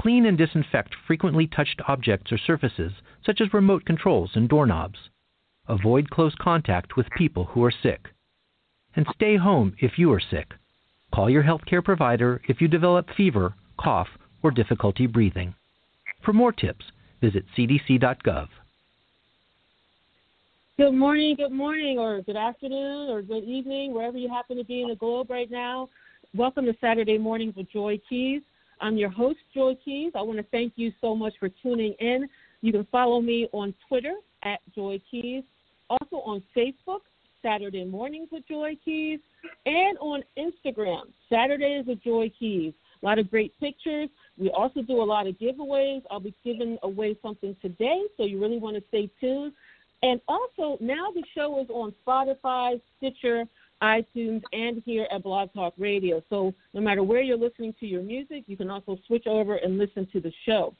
Clean and disinfect frequently touched objects or surfaces, such as remote controls and doorknobs. Avoid close contact with people who are sick. And stay home if you are sick. Call your healthcare provider if you develop fever, cough, or difficulty breathing. For more tips, visit cdc.gov. Good morning, good morning, or good afternoon, or good evening, wherever you happen to be in the globe right now. Welcome to Saturday Mornings with Joy Keys. I'm your host, Joy Keys. I want to thank you so much for tuning in. You can follow me on Twitter at Joy Keys, also on Facebook, Saturday Mornings with Joy Keys, and on Instagram, Saturdays with Joy Keys. A lot of great pictures. We also do a lot of giveaways. I'll be giving away something today, so you really want to stay tuned. And also, now the show is on Spotify, Stitcher, iTunes, and here at Blog Talk Radio. So no matter where you're listening to your music, you can also switch over and listen to the show.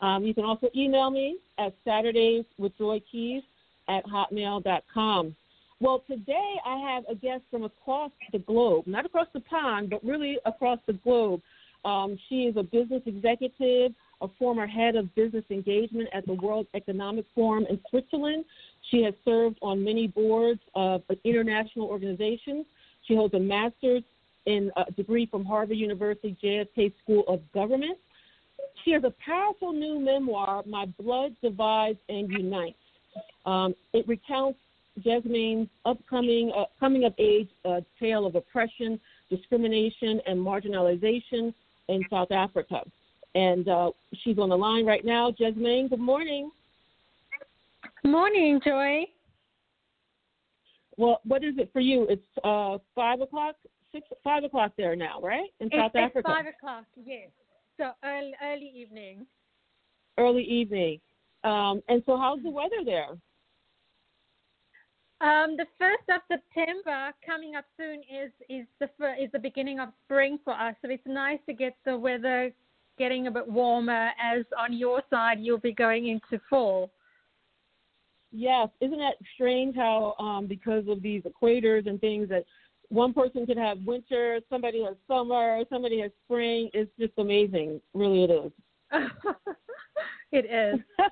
Um, you can also email me at Saturdays with Joy Keys at hotmail.com. Well, today I have a guest from across the globe, not across the pond, but really across the globe. Um, she is a business executive, a former head of business engagement at the World Economic Forum in Switzerland. She has served on many boards of international organizations. She holds a master's in a degree from Harvard University JFK School of Government. She has a powerful new memoir, My Blood Divides and Unites. Um, it recounts Jesmane's upcoming uh, coming of age uh, tale of oppression, discrimination, and marginalization in South Africa. And uh, she's on the line right now. Jesmaine, good morning. Morning, Joy. Well, what is it for you? It's uh, five o'clock, six, five o'clock there now, right? In South it's, Africa. It's five o'clock, yes. So early, early evening. Early evening. Um, and so, how's the weather there? Um, the first of September coming up soon is is the is the beginning of spring for us. So it's nice to get the weather getting a bit warmer. As on your side, you'll be going into fall. Yes, isn't that strange how um, because of these equators and things that one person could have winter, somebody has summer, somebody has spring. It's just amazing. Really, it is. it is.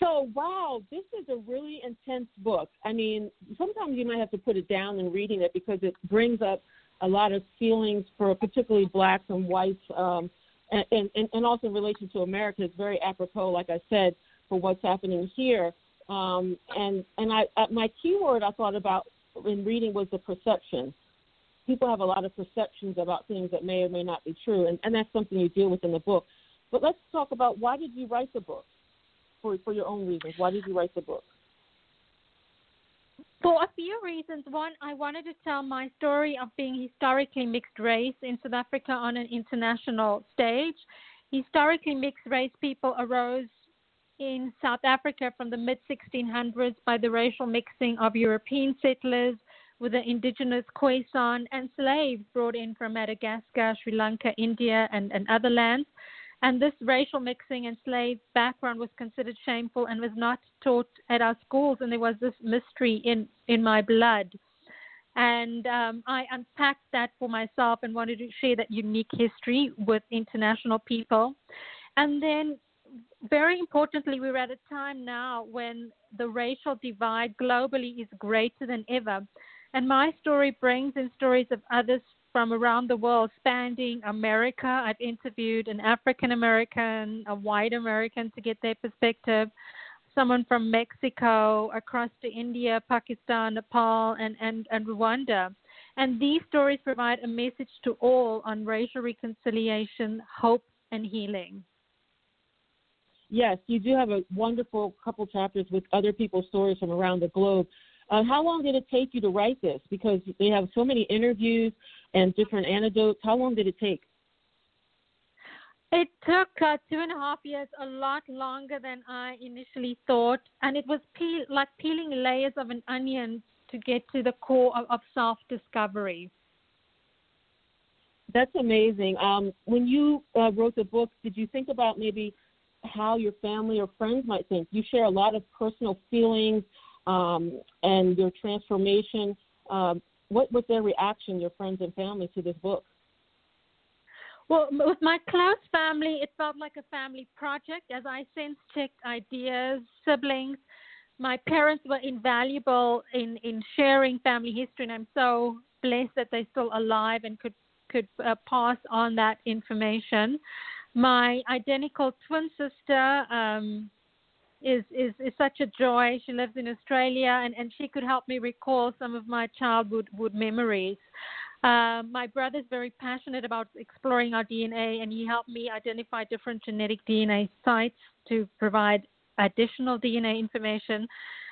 So, wow, this is a really intense book. I mean, sometimes you might have to put it down and reading it because it brings up a lot of feelings for particularly blacks and whites, um, and, and, and also in relation to America. It's very apropos, like I said, for what's happening here. Um, and and I, I, my keyword I thought about in reading was the perception. People have a lot of perceptions about things that may or may not be true, and, and that's something you deal with in the book. But let's talk about why did you write the book? for for your own reasons? Why did you write the book? For a few reasons. One, I wanted to tell my story of being historically mixed race in South Africa on an international stage. Historically mixed race people arose in South Africa from the mid 1600s by the racial mixing of European settlers with the indigenous Khoisan and slaves brought in from Madagascar, Sri Lanka, India, and, and other lands. And this racial mixing and slave background was considered shameful and was not taught at our schools. And there was this mystery in, in my blood. And um, I unpacked that for myself and wanted to share that unique history with international people. And then, very importantly, we're at a time now when the racial divide globally is greater than ever. And my story brings in stories of others from around the world, spanning America. I've interviewed an African American, a white American to get their perspective, someone from Mexico, across to India, Pakistan, Nepal, and, and, and Rwanda. And these stories provide a message to all on racial reconciliation, hope, and healing. Yes, you do have a wonderful couple chapters with other people's stories from around the globe. Uh, how long did it take you to write this? Because they have so many interviews and different anecdotes. How long did it take? It took uh, two and a half years, a lot longer than I initially thought, and it was peel, like peeling layers of an onion to get to the core of, of self discovery. That's amazing. Um, when you uh, wrote the book, did you think about maybe how your family or friends might think? You share a lot of personal feelings um, and your transformation. Um, what was their reaction, your friends and family, to this book? Well, with my close family, it felt like a family project as I sense checked ideas, siblings. My parents were invaluable in, in sharing family history, and I'm so blessed that they're still alive and could could uh, pass on that information. My identical twin sister um, is, is is such a joy. She lives in Australia, and, and she could help me recall some of my childhood memories. Uh, my is very passionate about exploring our DNA, and he helped me identify different genetic DNA sites to provide additional DNA information.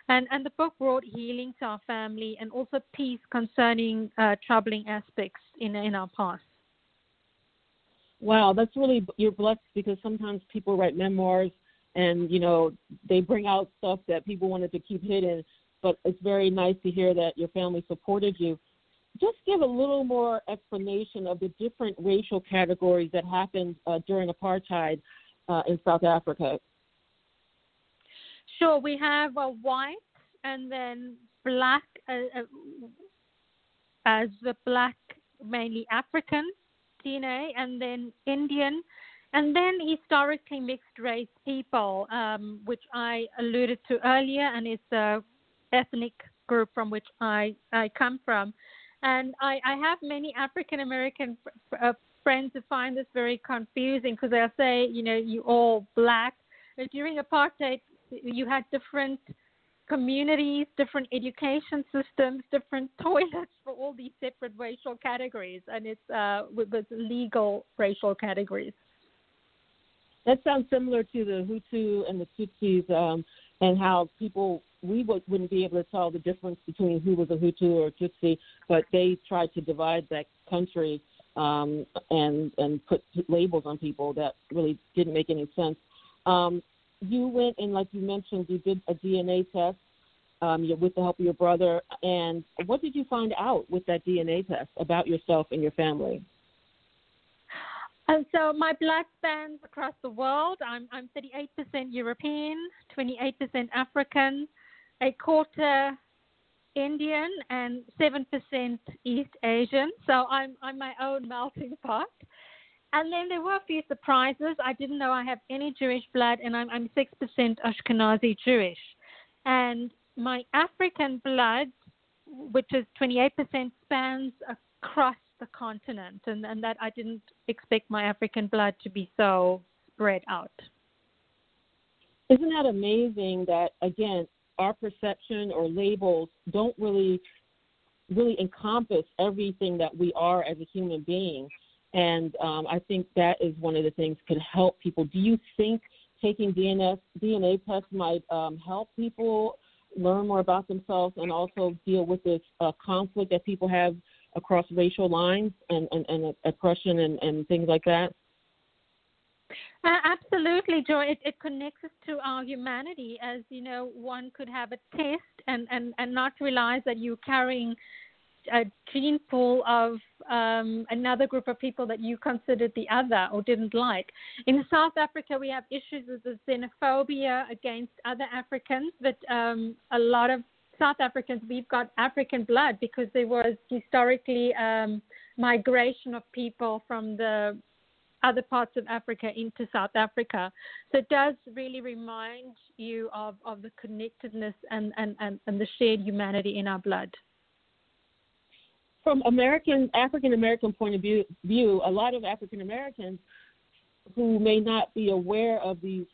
And, and the book brought healing to our family and also peace concerning uh, troubling aspects in, in our past. Wow, that's really you're blessed because sometimes people write memoirs and you know they bring out stuff that people wanted to keep hidden. But it's very nice to hear that your family supported you. Just give a little more explanation of the different racial categories that happened uh, during apartheid uh, in South Africa. Sure, we have a white and then black uh, uh as the black mainly African DNA, and then Indian, and then historically mixed race people, um, which I alluded to earlier, and it's a ethnic group from which I, I come from. And I, I have many African American uh, friends who find this very confusing because they'll say, you know, you all black. During apartheid, you had different communities, different education systems, different toilets for all these separate racial categories, and it's uh, with, with legal racial categories. That sounds similar to the Hutu and the Tutsis, um, and how people we w- wouldn't be able to tell the difference between who was a Hutu or a Tutsi, but they tried to divide that country um, and and put labels on people that really didn't make any sense. Um, you went and, like you mentioned, you did a DNA test um, with the help of your brother. And what did you find out with that DNA test about yourself and your family? And so my blood spans across the world. I'm, I'm 38% European, 28% African, a quarter Indian, and 7% East Asian. So I'm, I'm my own melting pot. And then there were a few surprises. I didn't know I have any Jewish blood, and I'm, I'm 6% Ashkenazi Jewish. And my African blood, which is 28%, spans across the continent, and, and that I didn't expect my African blood to be so spread out. Isn't that amazing that, again, our perception or labels don't really really encompass everything that we are as a human being and um, I think that is one of the things could help people. Do you think taking DNA DNA tests might um, help people learn more about themselves and also deal with this uh, conflict that people have across racial lines and, and, and oppression and, and things like that? Uh, absolutely, Joy. It, it connects us to our humanity. As you know, one could have a test and, and, and not realize that you're carrying a gene pool of um, another group of people that you considered the other or didn't like. In South Africa, we have issues with the xenophobia against other Africans, but um, a lot of South Africans, we've got African blood because there was historically um, migration of people from the other parts of Africa into South Africa. So it does really remind you of, of the connectedness and, and, and, and the shared humanity in our blood. From American African American point of view, view, a lot of African Americans who may not be aware of these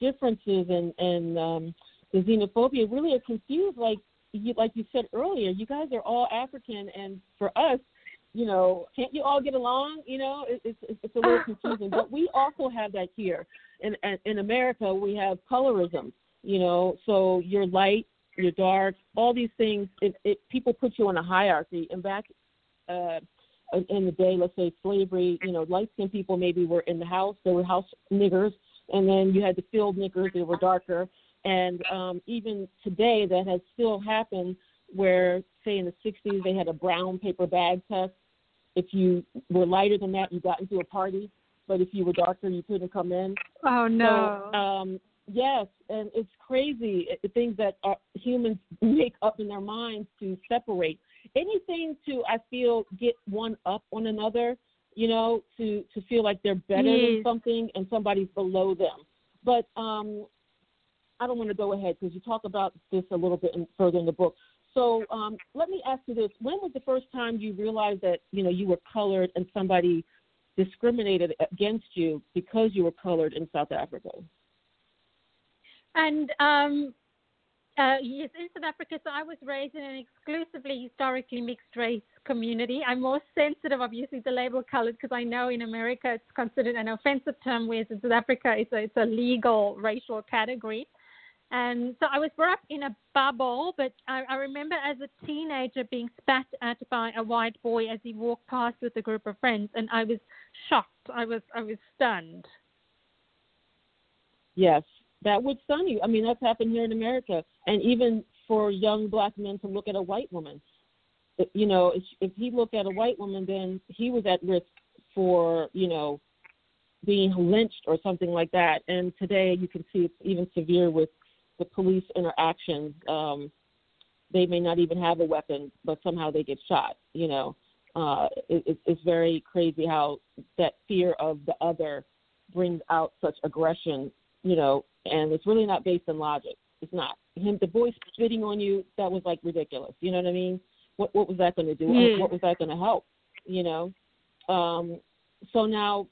differences and and um, the xenophobia really are confused. Like you, like you said earlier, you guys are all African, and for us, you know, can't you all get along? You know, it, it's it's a little confusing. but we also have that here in in America. We have colorism. You know, so you're light, you're dark, all these things. It, it people put you in a hierarchy. And back uh, in the day, let's say slavery, you know, light skinned people maybe were in the house. They were house niggers, and then you had the field niggers. They were darker. And um, even today, that has still happened. Where, say, in the '60s, they had a brown paper bag test. If you were lighter than that, you got into a party. But if you were darker, you couldn't come in. Oh no! So, um, yes, and it's crazy the things that are, humans make up in their minds to separate anything to I feel get one up on another. You know, to to feel like they're better yes. than something and somebody's below them. But um, I don't want to go ahead because you talk about this a little bit in, further in the book. So um, let me ask you this: When was the first time you realized that you know you were colored and somebody discriminated against you because you were colored in South Africa? And um, uh, yes, in South Africa, so I was raised in an exclusively historically mixed race community. I'm more sensitive, obviously, to the label colored because I know in America it's considered an offensive term, whereas in South Africa it's a, it's a legal racial category. And so I was brought up in a bubble, but I, I remember as a teenager being spat at by a white boy as he walked past with a group of friends, and I was shocked. I was I was stunned. Yes, that would stun you. I mean, that's happened here in America, and even for young black men to look at a white woman. You know, if, if he looked at a white woman, then he was at risk for you know being lynched or something like that. And today, you can see it's even severe with the police interactions. Um, they may not even have a weapon, but somehow they get shot. You know, uh, it, it's very crazy how that fear of the other brings out such aggression. You know, and it's really not based on logic. It's not. Him, the boy spitting on you, that was like ridiculous. You know what I mean? What what was that going to do? Yeah. What was that going to help? You know. Um, so now,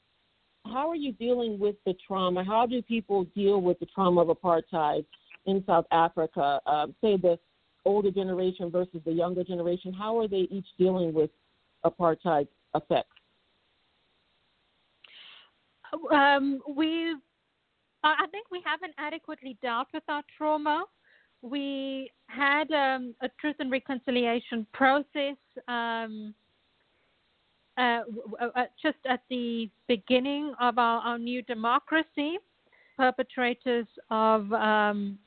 how are you dealing with the trauma? How do people deal with the trauma of apartheid in South Africa? Um, say the older generation versus the younger generation. How are they each dealing with apartheid effects? Um, we've I think we haven't adequately dealt with our trauma. We had um, a truth and reconciliation process um, uh, uh, just at the beginning of our, our new democracy. Perpetrators of um,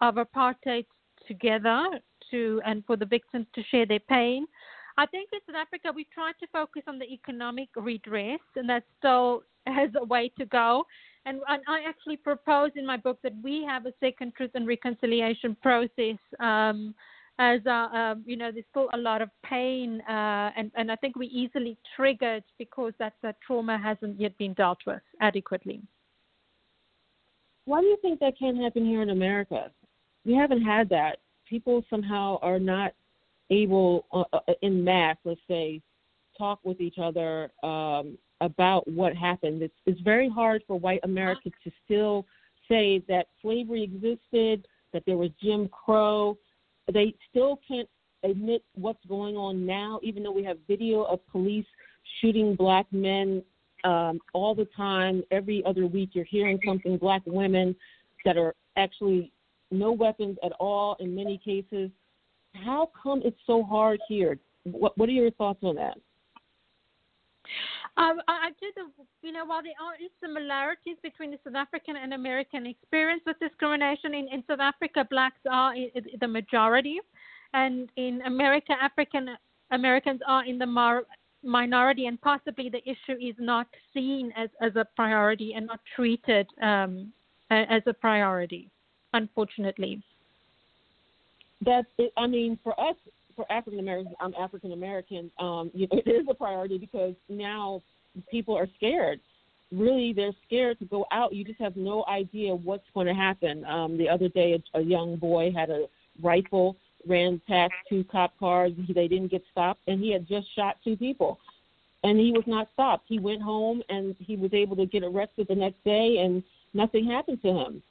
of apartheid together to and for the victims to share their pain. I think in South Africa we've tried to focus on the economic redress, and that still has a way to go. And, and I actually propose in my book that we have a second truth and reconciliation process. Um, as uh, uh, you know, there's still a lot of pain, uh, and and I think we easily triggered because that that trauma hasn't yet been dealt with adequately. Why do you think that can't happen here in America? We haven't had that. People somehow are not able, uh, uh in mass, let's say, talk with each other um, about what happened. It's, it's very hard for white America to still say that slavery existed, that there was Jim Crow. They still can't admit what's going on now, even though we have video of police shooting black men um, all the time. Every other week, you're hearing something. Black women that are actually no weapons at all in many cases. How come it's so hard here? What, what are your thoughts on that? I, I do the, you know, while there are similarities between the South African and American experience with discrimination, in, in South Africa, blacks are the majority, and in America, African Americans are in the mar- minority, and possibly the issue is not seen as, as a priority and not treated um, as a priority, unfortunately. That's, I mean, for us, for African Americans, I'm African American. Um, it is a priority because now people are scared. Really, they're scared to go out. You just have no idea what's going to happen. Um, the other day, a, a young boy had a rifle ran past two cop cars. He, they didn't get stopped, and he had just shot two people, and he was not stopped. He went home, and he was able to get arrested the next day, and nothing happened to him.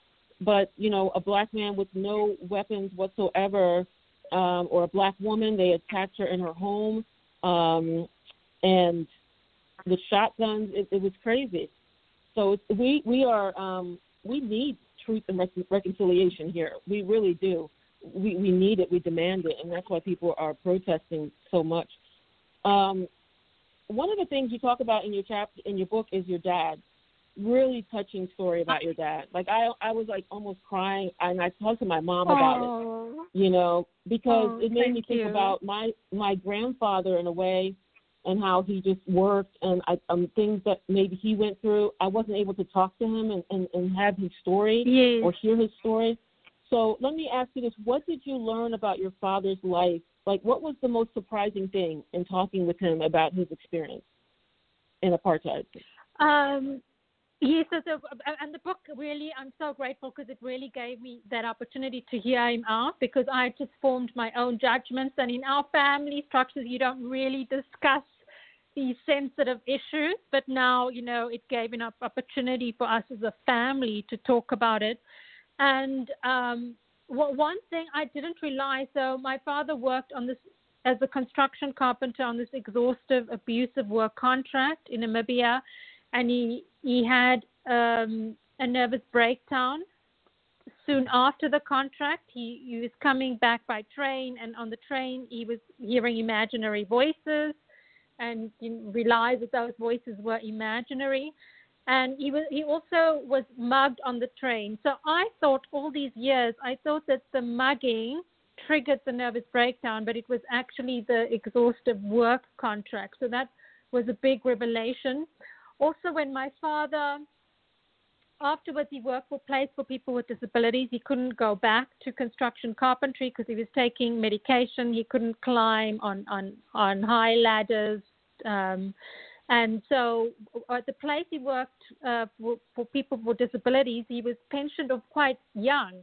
But you know, a black man with no weapons whatsoever, um, or a black woman, they attacked her in her home, um, and the shotguns. It, it was crazy. So we we are um, we need truth and rec- reconciliation here. We really do. We we need it. We demand it, and that's why people are protesting so much. Um, one of the things you talk about in your chapter in your book is your dad. Really touching story about your dad. Like I I was like almost crying, and I talked to my mom about oh. it. You know, because Oh, it made me think you. about my my grandfather in a way and how he just worked and I, um, things that maybe he went through. I wasn't able to talk to him and, and, and have his story Yes. or hear his story. So let me ask you this: What did you learn about your father's life? Like, what was the most surprising thing in talking with him about his experience in apartheid? Um, yes, so, so, and the book really, I'm so grateful because it really gave me that opportunity to hear him out because I just formed my own judgments. And in our family structures, you don't really discuss these sensitive issues, but now, you know, it gave an opportunity for us as a family to talk about it. And um, one thing I didn't realize, so my father worked on this as a construction carpenter on this exhaustive, abusive work contract in Namibia, and he he had um, a nervous breakdown. Soon after the contract, he, he was coming back by train, and on the train, he was hearing imaginary voices, and realized that those voices were imaginary. And he was he also was mugged on the train. So I thought all these years, I thought that the mugging triggered the nervous breakdown, but it was actually the exhaustive work contract. So that was a big revelation. Also, when my father, afterwards, he worked for place for people with disabilities. He couldn't go back to construction carpentry because he was taking medication. He couldn't climb on on on high ladders. Um, and so at the place he worked uh, for, for people with disabilities, he was pensioned of quite young.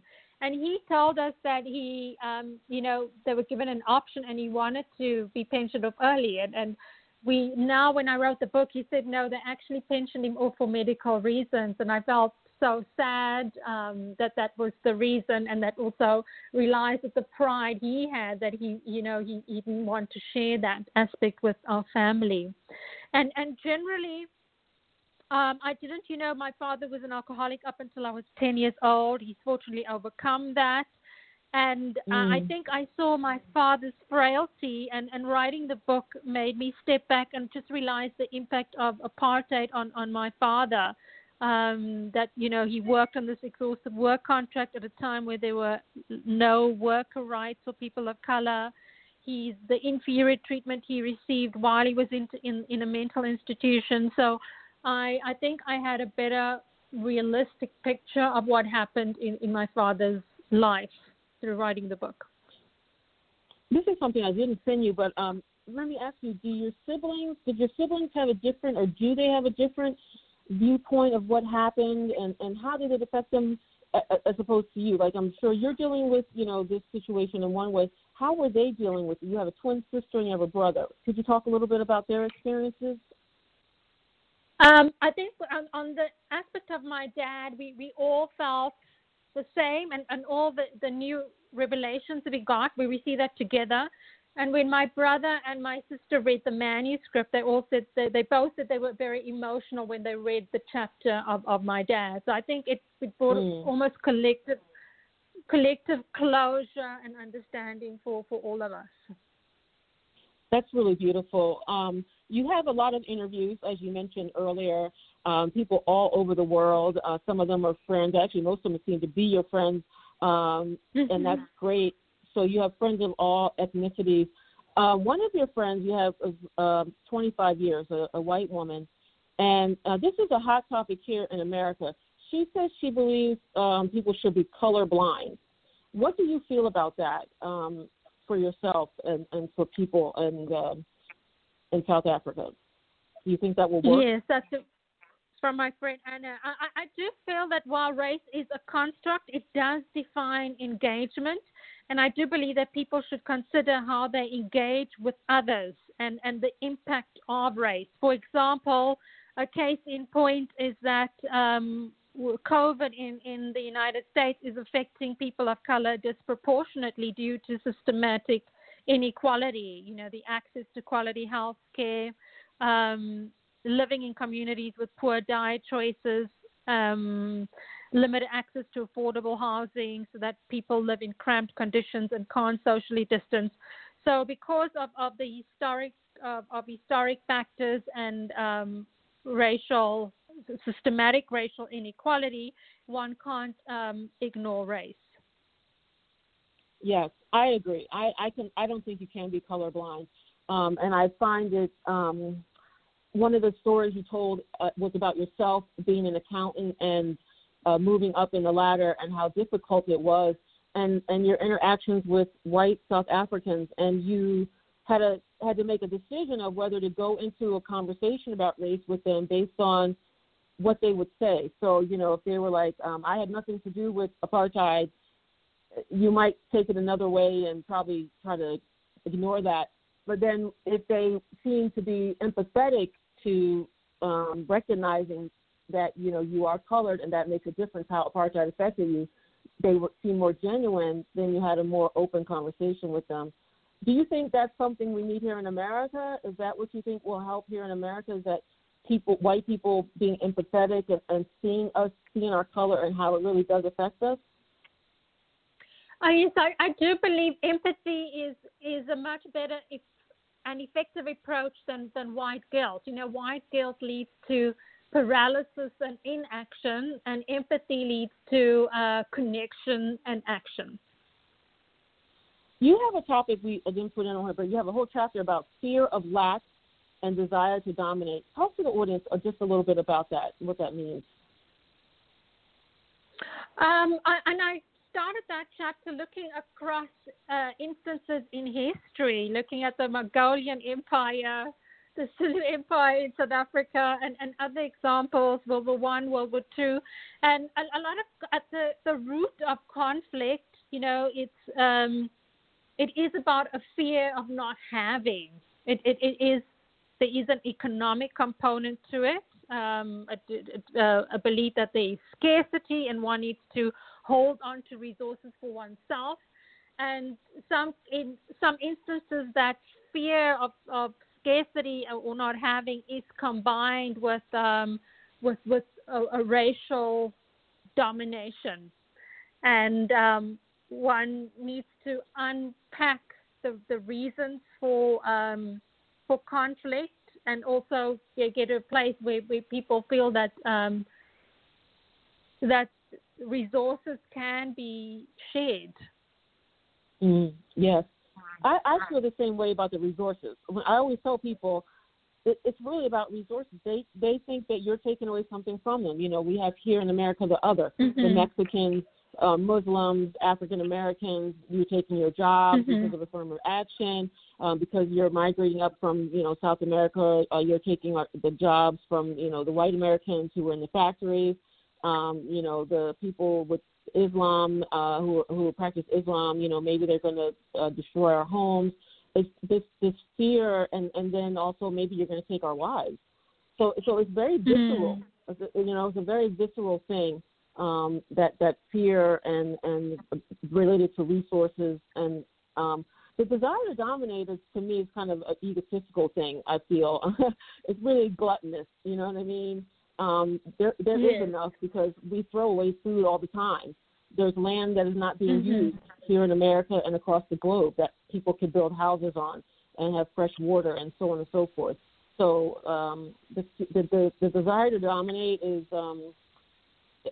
And he told us that he, um, you know, they were given an option and he wanted to be pensioned off early. And, and we now, when I wrote the book, he said, no, they actually pensioned him off for medical reasons. And I felt so sad um, that that was the reason, and that also realized that the pride he had that he, you know, he, he didn't want to share that aspect with our family. And, and generally, um, I didn't, you know, my father was an alcoholic up until I was 10 years old. He's fortunately overcome that. And uh, I Mm. think I saw my father's frailty, and, and writing the book made me step back and just realize the impact of apartheid on, on my father. Um, that, you know, he worked on this exhaustive work contract at a time where there were no worker rights for people of color. He's the inferior treatment he received while he was in, in, in a mental institution. So, I, I think I had a better realistic picture of what happened in, in my father's life through writing the book. This is something I didn't send you, but um, let me ask you: Do your siblings, did your siblings have a different, or do they have a different viewpoint of what happened, and and how did it affect them as opposed to you? Like I'm sure you're dealing with, you know, this situation in one way. How were they dealing with it? You have a twin sister and you have a brother. Could you talk a little bit about their experiences? Um, I think on, on the aspect of my dad, we, we all felt the same, and, and all the, the new revelations that we got, where we see that together. And when my brother and my sister read the manuscript, they all said they, they both said they were very emotional when they read the chapter of, of my dad. So I think it, it brought Mm. almost collective collective closure and understanding for, for all of us. That's really beautiful. Um, you have a lot of interviews, as you mentioned earlier, um, people all over the world. Uh, some of them are friends. Actually, most of them seem to be your friends, um, and that's great. So you have friends of all ethnicities. Uh, one of your friends you have is uh, 25 years, a, a white woman, and uh, this is a hot topic here in America. She says she believes um, people should be colorblind. What do you feel about that um, for yourself and, and for people in, um in South Africa? Do you think that will work? Yes, that's a, from my friend Anna. I, I I do feel that while race is a construct, it does define engagement. and I do believe that people should consider how they engage with others and, and the impact of race. For example, a case in point is that um, COVID in, in the United States is affecting people of color disproportionately due to systematic inequality, you know, the access to quality health care, um, living in communities with poor diet choices, um, limited access to affordable housing so that people live in cramped conditions and can't socially distance. So, because of, of the historic of, of historic factors and um, racial systematic racial inequality, one can't um, ignore race. Yes, I agree. I, I can. I don't think you can be colorblind, um, and I find it. Um, one of the stories you told uh, was about yourself being an accountant and uh, moving up in the ladder, and how difficult it was, and and your interactions with white South Africans, and you had a had to make a decision of whether to go into a conversation about race with them based on what they would say. So, you know, if they were like, um, I had nothing to do with apartheid, you might take it another way and probably try to ignore that. But then if they seem to be empathetic to um, recognizing that, you know, you are colored and that makes a difference how apartheid affected you, they would seem more genuine, then you had a more open conversation with them. Do you think that's something we need here in America? Is that what you think will help here in America? Is that people, white people, being empathetic and, and seeing us, seeing our color and how it really does affect us? I yes, I, I do believe empathy is is a much better if, an effective approach than than white guilt. You know, white guilt leads to paralysis and inaction, and empathy leads to uh, connection and action. You have a topic we didn't put in on here, but you have a whole chapter about fear of lack and desire to dominate. Talk to the audience just a little bit about that, what that means. Um, I, and I started that chapter looking across uh, instances in history, looking at the Mongolian Empire, the Zulu Empire in South Africa, and, and other examples, World War One, World War Two, and a, a, lot of at the, the root of conflict, you know, it's um, it is about a fear of not having. It, it, it is there is an economic component to it, um, a, a, a belief that there is scarcity and one needs to hold on to resources for oneself. And some in some instances, that fear of, of scarcity or not having is combined with um, with with a, a, racial domination, and um, one needs to unpack the, the reasons for um, for conflict and also get to a place where, where people feel that um, that resources can be shared. Mm, yes, I, I feel the same way about the resources. I always tell people it, it's really about resources. They they think that you're taking away something from them. You know, we have here in America the other, mm-hmm. the Mexicans, uh, Muslims, African Americans, you're taking your jobs mm-hmm. because of affirmative action, um, because you're migrating up from you know South America, uh, you're taking uh, the jobs from you know the white Americans who were in the factories, um, you know the people with Islam uh, who who practice Islam, you know maybe they're going to uh, destroy our homes. It's this this fear, and and then also maybe you're going to take our wives. So so it's very visceral. Mm. It's a, you know, it's a very visceral thing um, that that fear and and related to resources and um, the desire to dominate is to me is kind of an egotistical thing. I feel it's really gluttonous. You know what I mean? Um, there there is enough because we throw away food all the time. There's land that is not being mm-hmm. used here in America and across the globe that people can build houses on and have fresh water and so on and so forth. So um, the, the the the desire to dominate is um,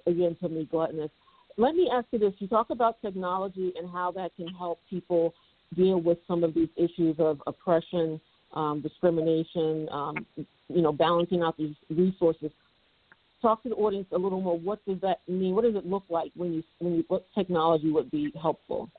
again to me gluttonous. Let me ask you this: You talk about technology and how that can help people deal with some of these issues of oppression, um, discrimination, um, you know, balancing out these resources. Talk to the audience a little more. What does that mean? What does it look like when you when you what technology would be helpful?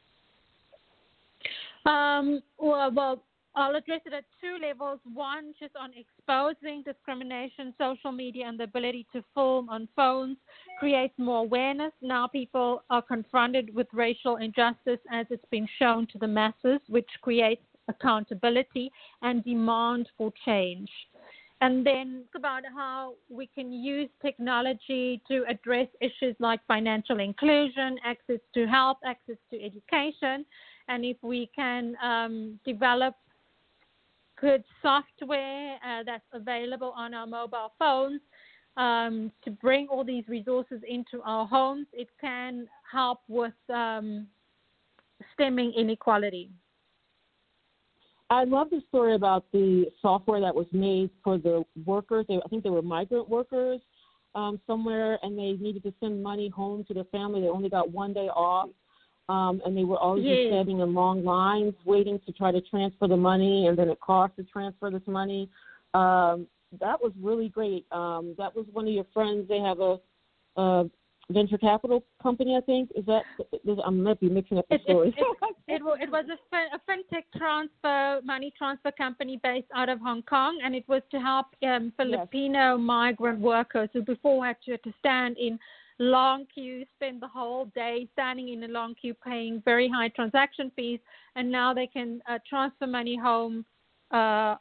Um, well, well, I'll address it at two levels. One, just on exposing discrimination, social media, and the ability to film on phones creates more awareness. Now people are confronted with racial injustice as it's been shown to the masses, which creates accountability and demand for change. And then about how we can use technology to address issues like financial inclusion, access to health, access to education, and if we can um, develop good software uh, that's available on our mobile phones um, to bring all these resources into our homes. It can help with um, stemming inequality. I love the story about the software that was made for the workers. They, I think they were migrant workers um, somewhere, and they needed to send money home to their family. They only got one day off, um, and they were always yes. standing in long lines waiting to try to transfer the money, and then it cost to transfer this money. Um, that was really great. Um, that was one of your friends. They have a, a venture capital company, I think. Is that? I might be mixing up the stories. It, it, it, it, was a, a fintech transfer, money transfer company based out of Hong Kong, and it was to help um, Filipino yes. migrant workers who before had to, to stand in long queues, spend the whole day standing in a long queue, paying very high transaction fees, and now they can uh, transfer money home. Uh,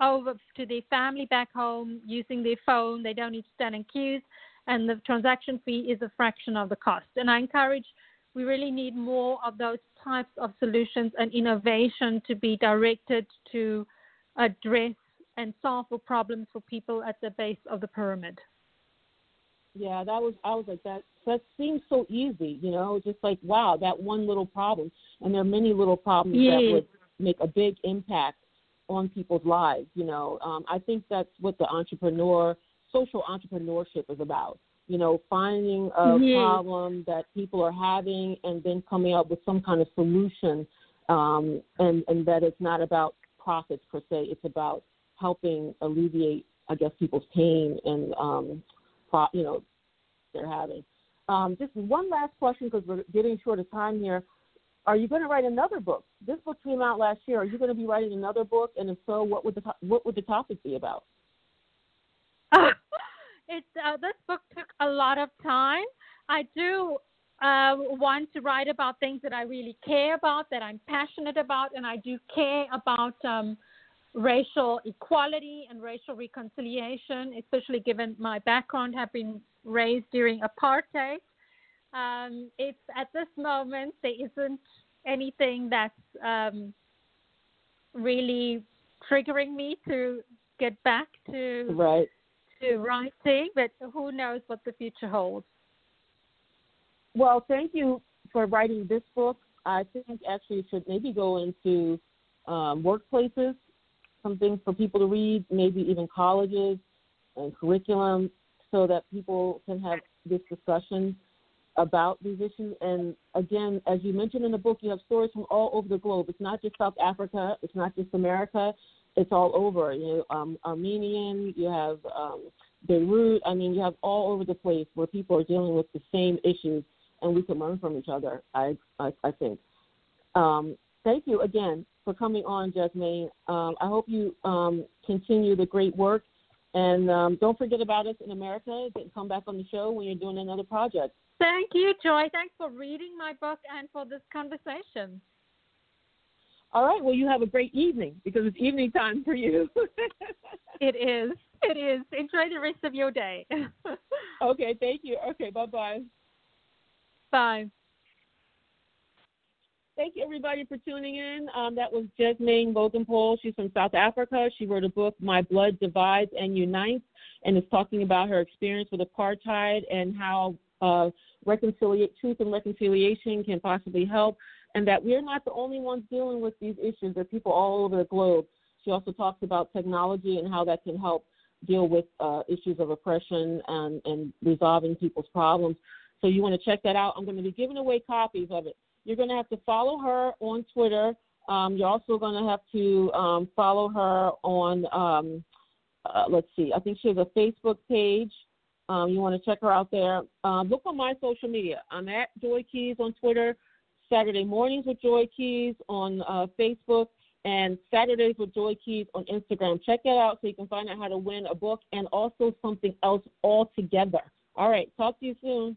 over to their family back home using their phone. They don't need to stand in queues, and the transaction fee is a fraction of the cost. And I encourage, we really need more of those types of solutions and innovation to be directed to address and solve for problems for people at the base of the pyramid. Yeah, that was I was like that. That seems so easy, you know, just like wow, that one little problem, and there are many little problems yes. that would make a big impact on people's lives. You know, um, I think that's what the entrepreneur, social entrepreneurship is about. You know, finding a yes. problem that people are having and then coming up with some kind of solution, um, and and that it's not about profits per se. It's about helping alleviate, I guess, people's pain and um, pro- you know they're having. Um, just one last question because we're getting short of time here. Are you going to write another book? This book came out last year. Are you going to be writing another book? And if so, what would the what would the topic be about? it's uh, this book took a lot of time. I do uh, want to write about things that I really care about, that I'm passionate about, and I do care about um, racial equality and racial reconciliation, especially given my background, have been raised during apartheid. Um, it's at this moment there isn't anything that's um, really triggering me to get back to right. to writing, but who knows what the future holds. Well, thank you for writing this book. I think actually should maybe go into um, workplaces, some things for people to read, maybe even colleges and curriculum, so that people can have this discussion about these issues. And again, as you mentioned in the book, you have stories from all over the globe. It's not just South Africa. It's not just America. It's all over. You know, um, Armenian. You have um, Beirut. I mean, you have all over the place where people are dealing with the same issues, and we can learn from each other. I I, I think. Um, thank you again for coming on, Jasmine. Um, I hope you um, continue the great work. And um, don't forget about us in America. Come back on the show when you're doing another project. Thank you, Joy. Thanks for reading my book and for this conversation. All right. Well, you have a great evening because it's evening time for you. it is. It is. Enjoy the rest of your day. okay. Thank you. Okay. Bye-bye. Bye. Thank you, everybody, for tuning in. Um, that was Jasmine Boggenpoel. She's from South Africa. She wrote a book, My Blood Divides and Unites, and is talking about her experience with apartheid and how uh, truth and reconciliation can possibly help, and that we're not the only ones dealing with these issues. There are people all over the globe. She also talks about technology and how that can help deal with uh, issues of oppression and, and resolving people's problems. So you want to check that out. I'm going to be giving away copies of it. You're going to have to follow her on Twitter. Um, you're also going to have to um, follow her on, um, uh, let's see, I think she has a Facebook page. Um, you want to check her out there. Um, look on my social media. I'm at Joy Keys on Twitter, Saturday Mornings with Joy Keys on uh, Facebook, and Saturdays with Joy Keys on Instagram. Check it out so you can find out how to win a book and also something else altogether. All right, talk to you soon.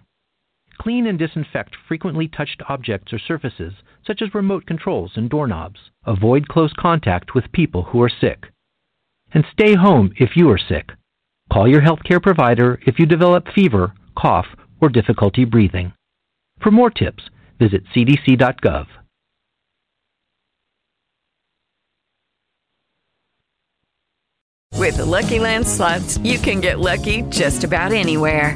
Clean and disinfect frequently touched objects or surfaces, such as remote controls and doorknobs. Avoid close contact with people who are sick. And stay home if you are sick. Call your healthcare provider if you develop fever, cough, or difficulty breathing. For more tips, visit cdc.gov. With the Lucky Land slots, you can get lucky just about anywhere.